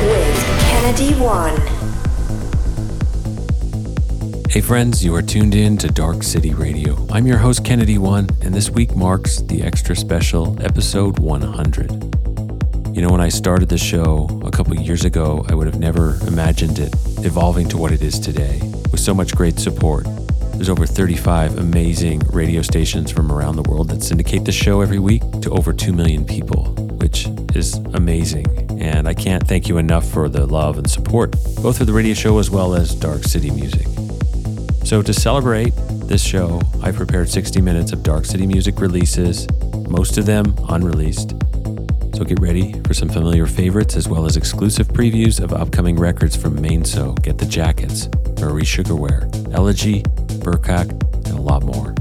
Kennedy One. Hey friends, you are tuned in to Dark City Radio. I'm your host Kennedy One, and this week marks the extra special episode 100. You know, when I started the show a couple years ago, I would have never imagined it evolving to what it is today, with so much great support. There's over 35 amazing radio stations from around the world that syndicate the show every week to over 2 million people, which is amazing. And I can't thank you enough for the love and support, both for the radio show as well as Dark City music. So, to celebrate this show, I prepared 60 minutes of Dark City music releases, most of them unreleased. So, get ready for some familiar favorites as well as exclusive previews of upcoming records from Mainhso, Get the Jackets, Mari Sugaware, Elegie, Burcak, and a lot more.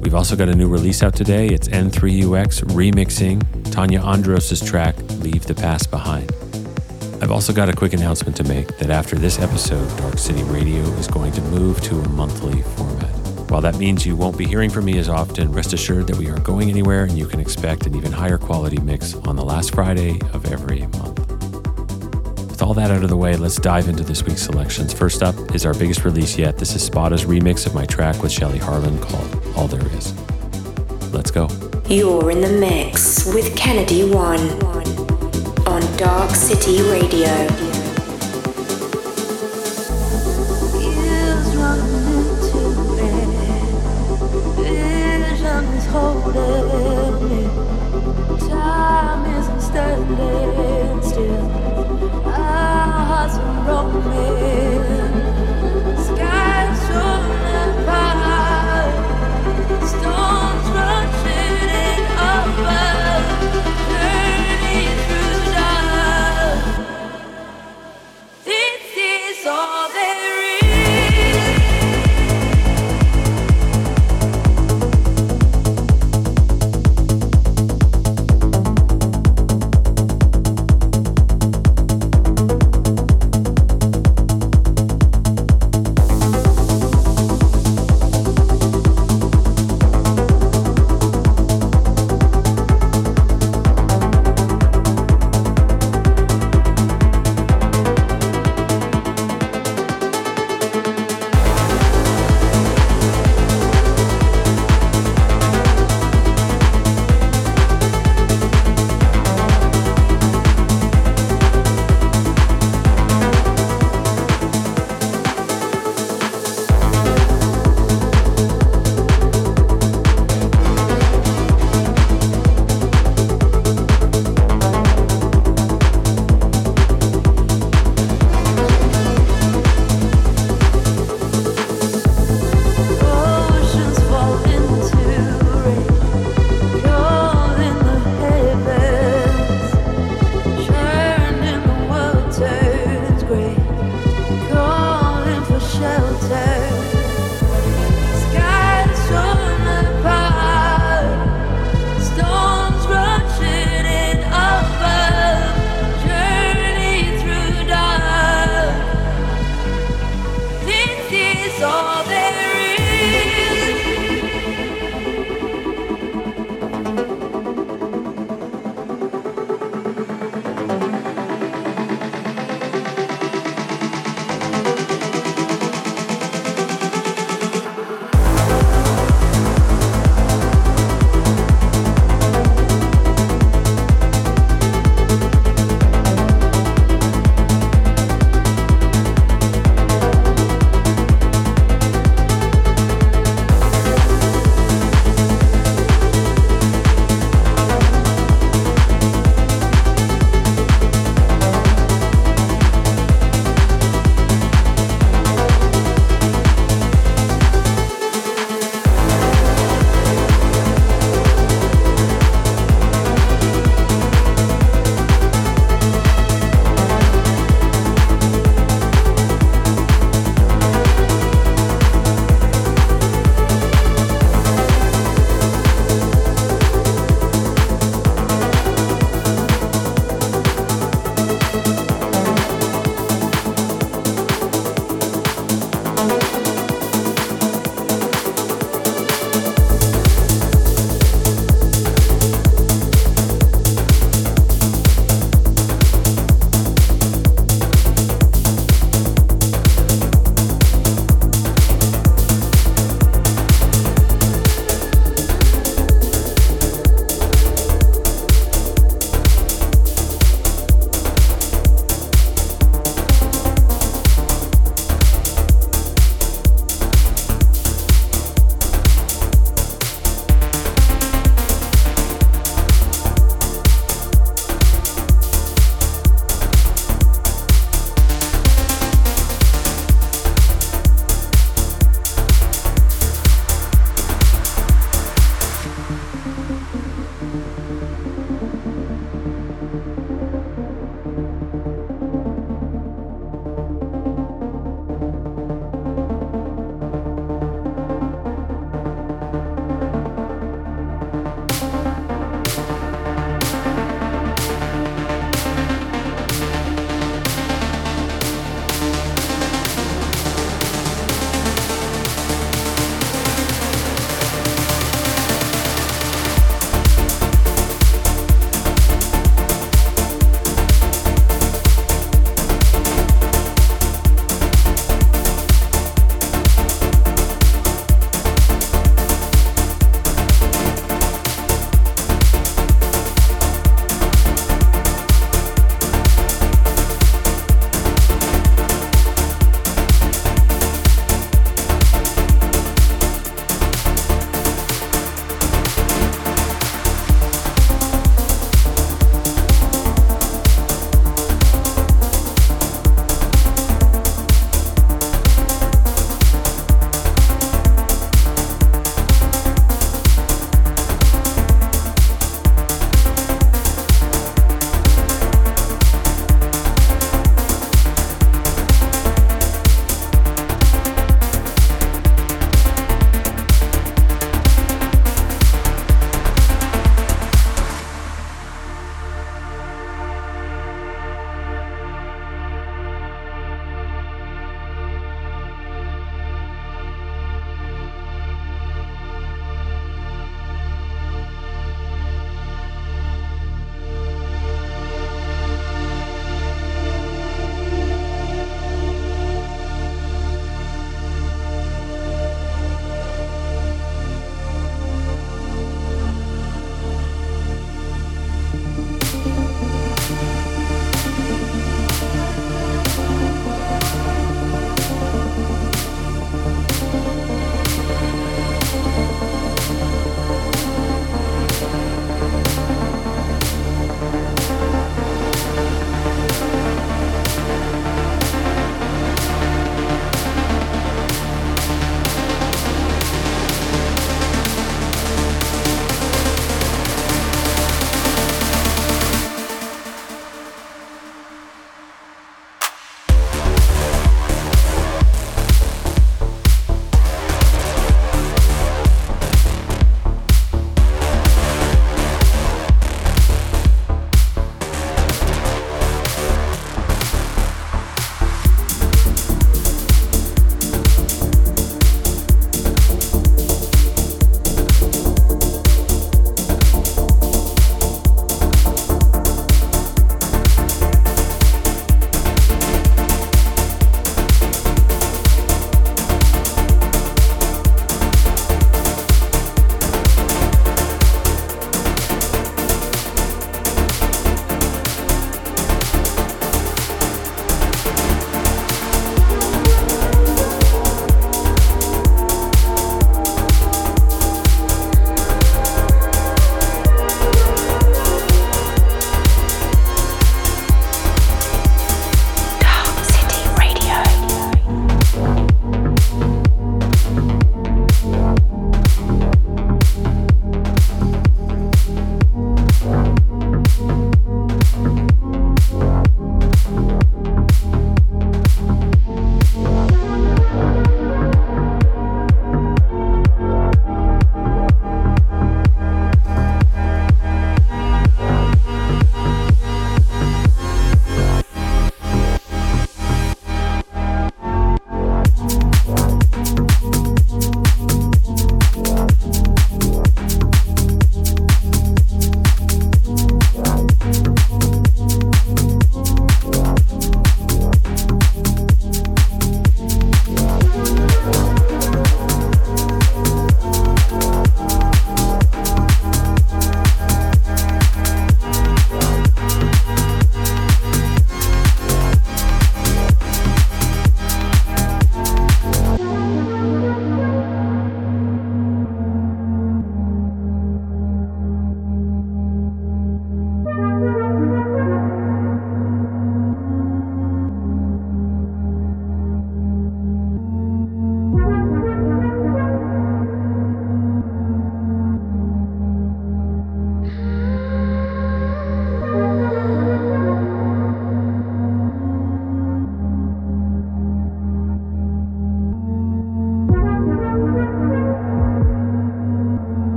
We've also got a new release out today. It's N3UX remixing Tanya Andros' track Leave the Past Behind. I've also got a quick announcement to make that after this episode, Dark City Radio is going to move to a monthly format. While that means you won't be hearing from me as often, rest assured that we aren't going anywhere and you can expect an even higher quality mix on the last Friday of every month. With all that out of the way, let's dive into this week's selections. First up is our biggest release yet. This is Spada's remix of my track with Shelley Harland called All There Is. Let's go. You're in the mix with Kennedy One on Dark City Radio. Holding me. Time isn't standing still. Our hearts are roaming.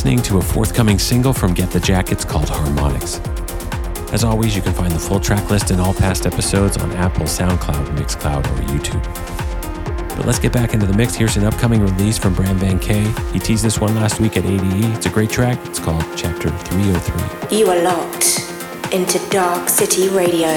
Listening to a forthcoming single from Get the Jackets called Harmonics. As always, you can find the full track list and all past episodes on Apple, SoundCloud, Mixcloud, or YouTube. But let's get back into the mix. Here's an upcoming release from Bram VanK. He teased this one last week at ADE. It's a great track. It's called Chapter 303. You are locked into Dark City Radio.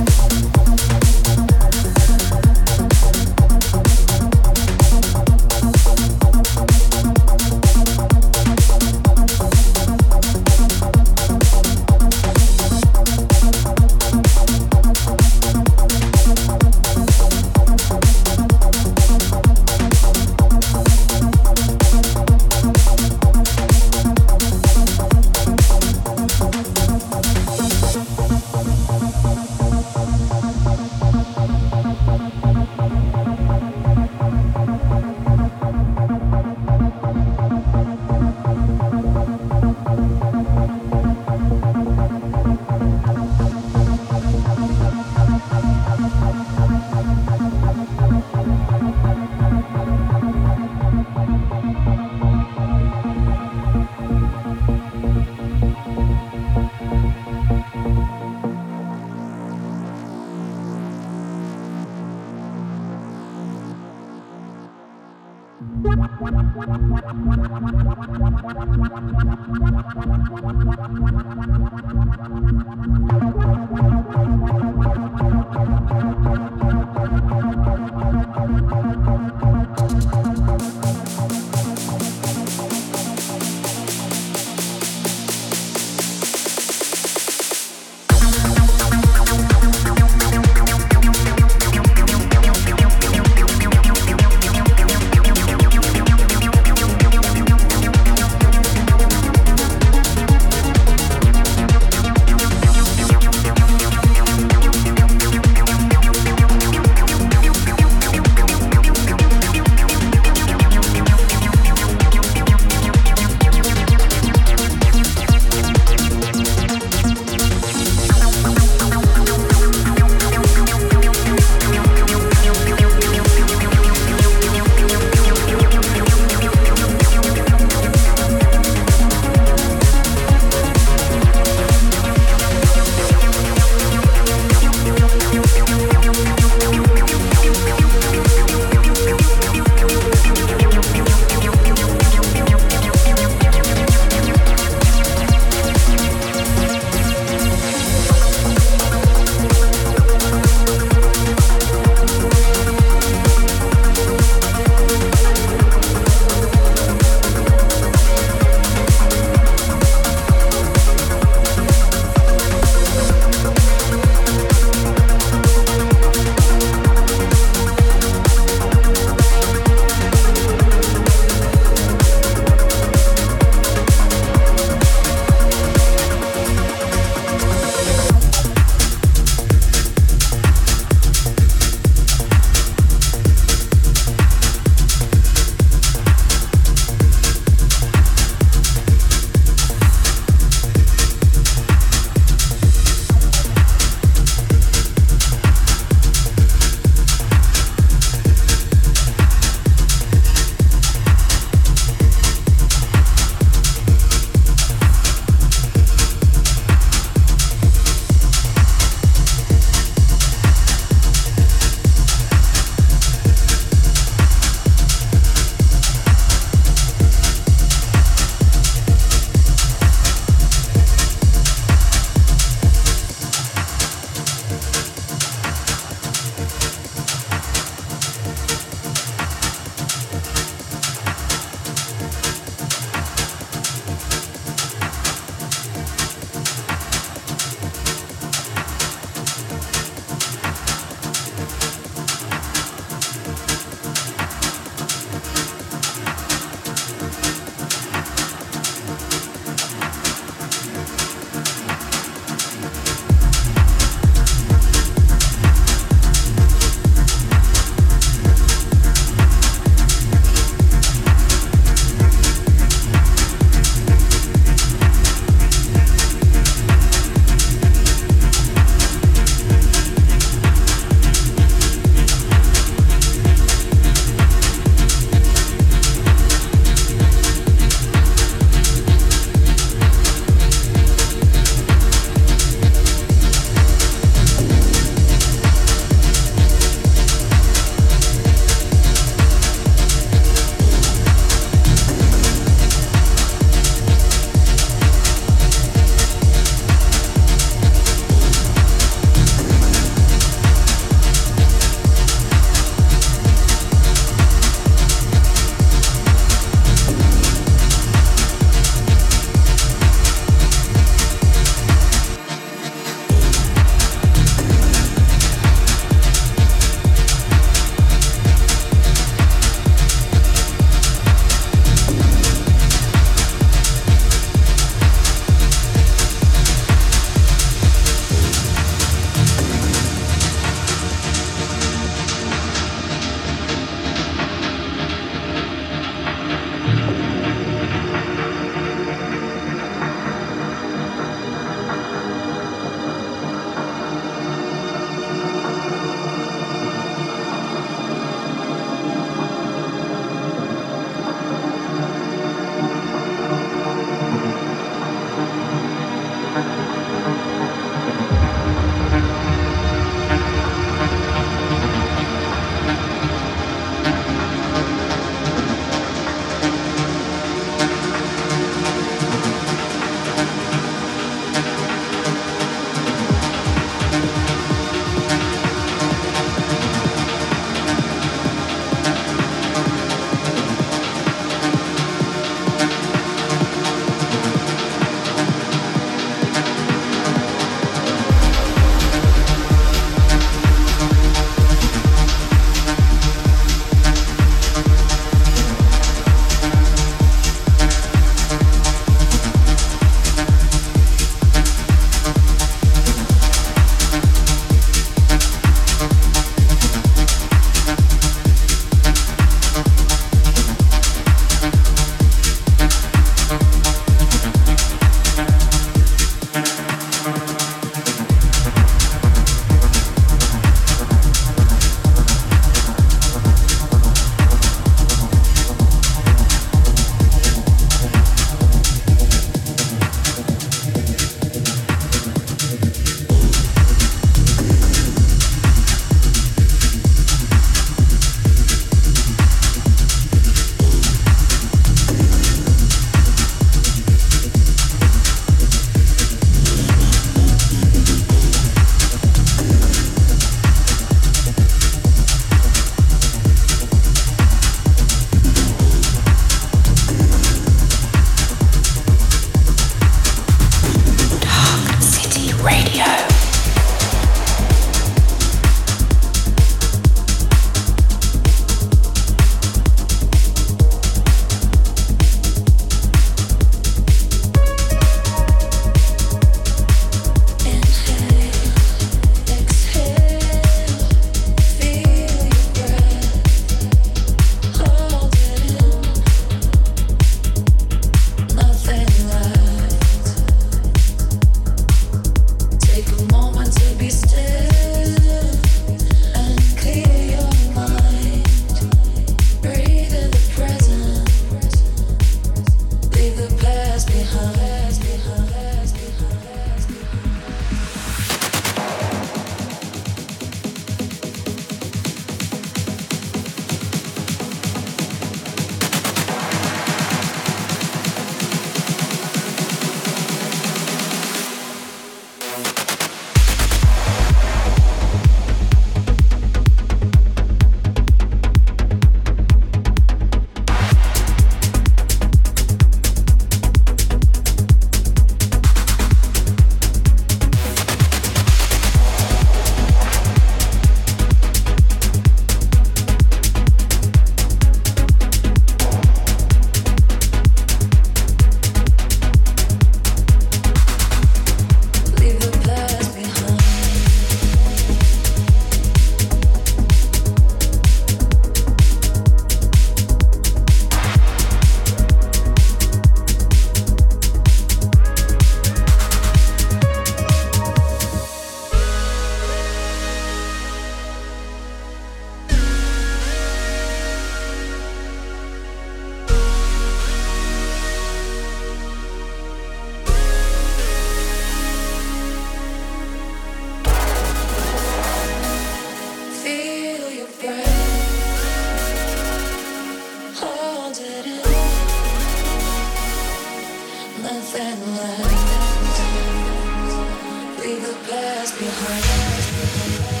Leave the past behind.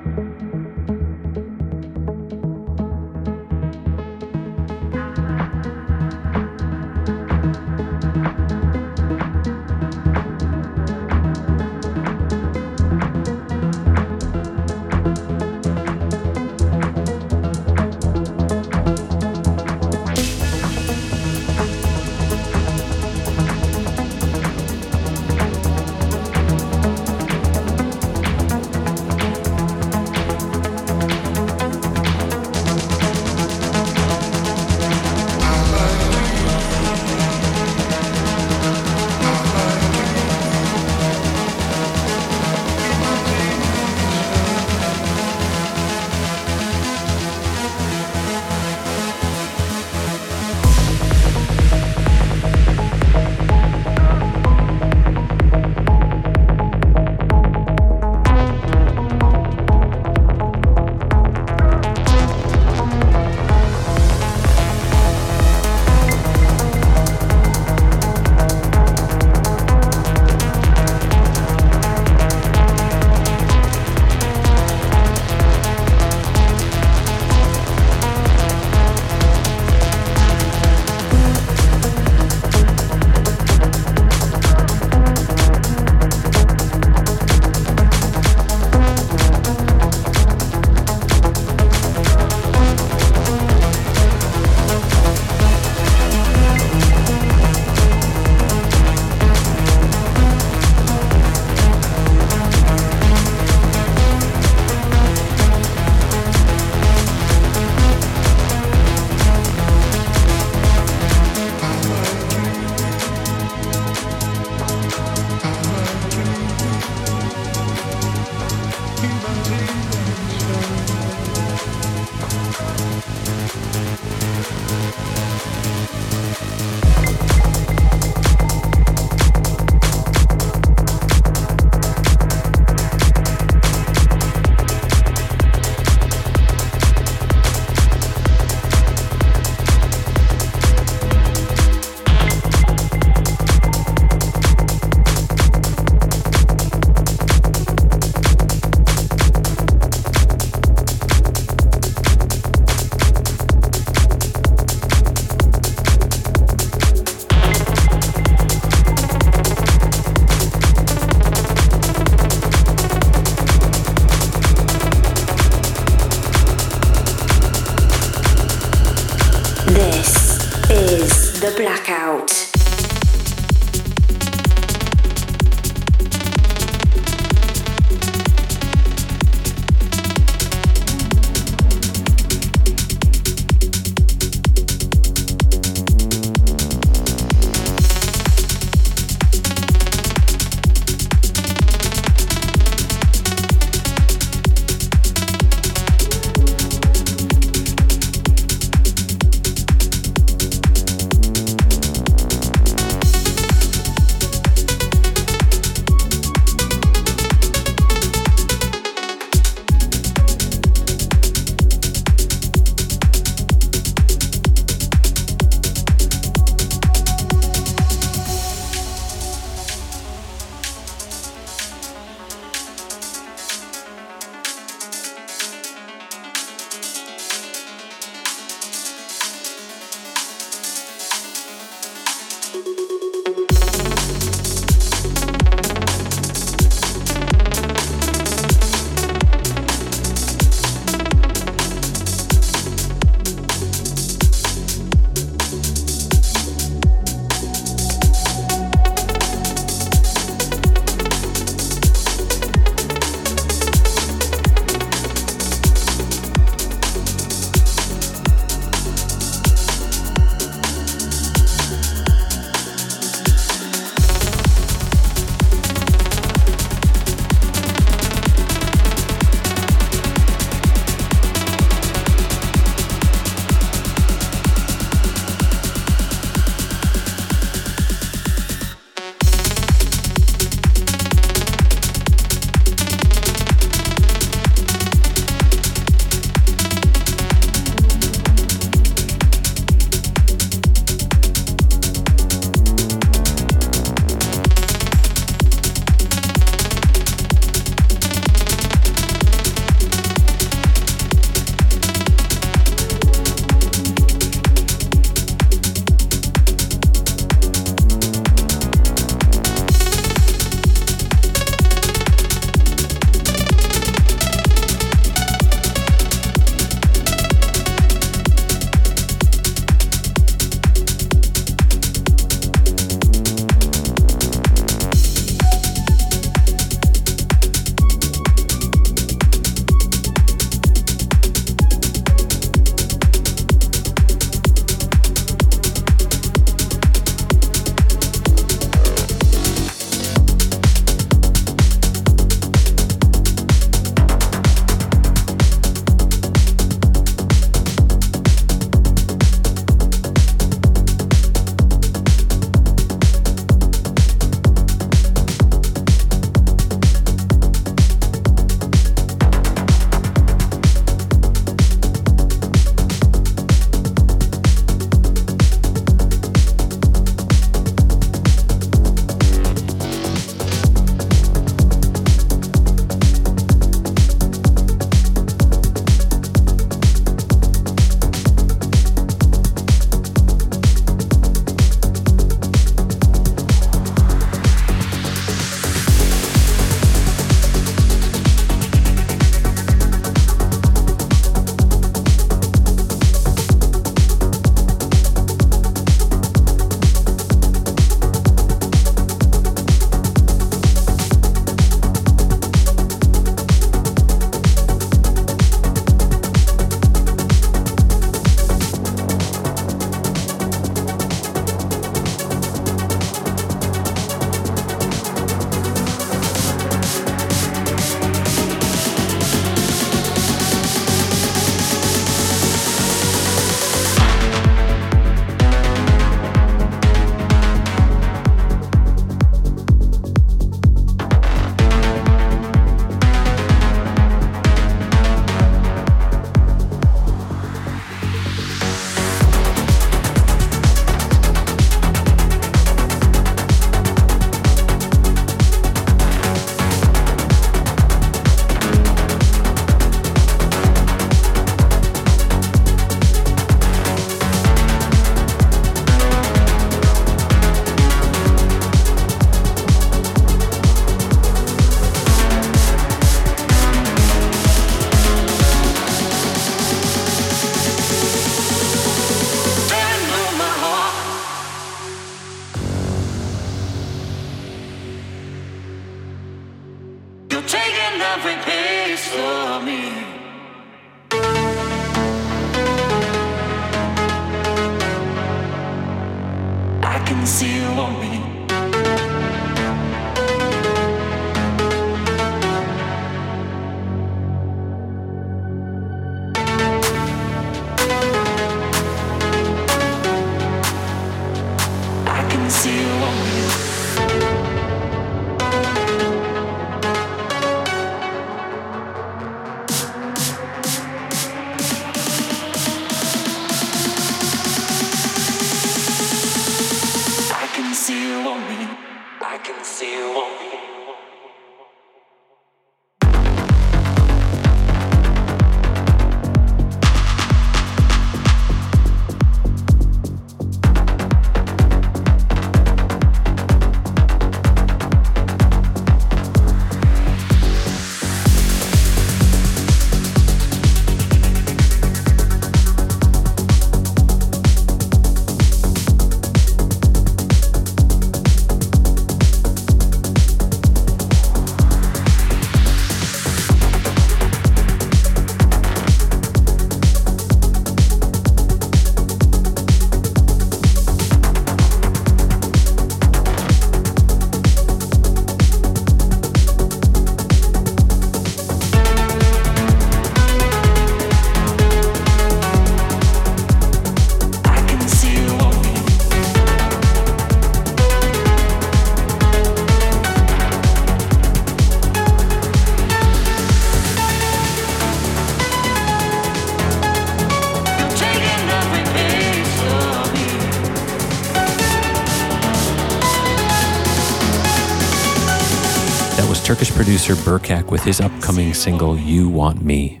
Burcak with his upcoming single You Want Me.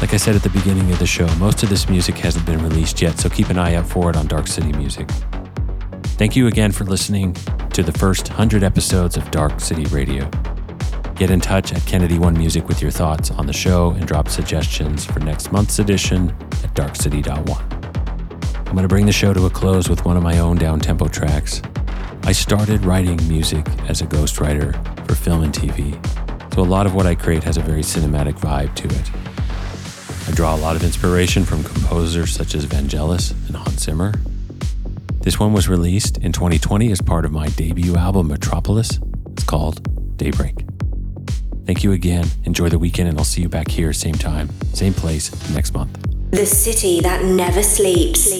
Like I said at the beginning of the show, most of this music hasn't been released yet, so keep an eye out for it on Dark City Music. Thank you again for listening to the first 100 episodes of Dark City Radio. Get in touch at Kennedy One Music with your thoughts on the show and drop suggestions for next month's edition at darkcity.one. I'm going to bring the show to a close with one of my own down tempo tracks. I started writing music as a ghostwriter for film and TV, so a lot of what I create has a very cinematic vibe to it. I draw a lot of inspiration from composers such as Vangelis and Hans Zimmer. This one was released in 2020 as part of my debut album, Metropolis. It's called Daybreak. Thank you again. Enjoy the weekend, and I'll see you back here, same time, same place, next month. The city that never sleeps.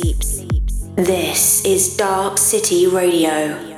This is Dark City Radio.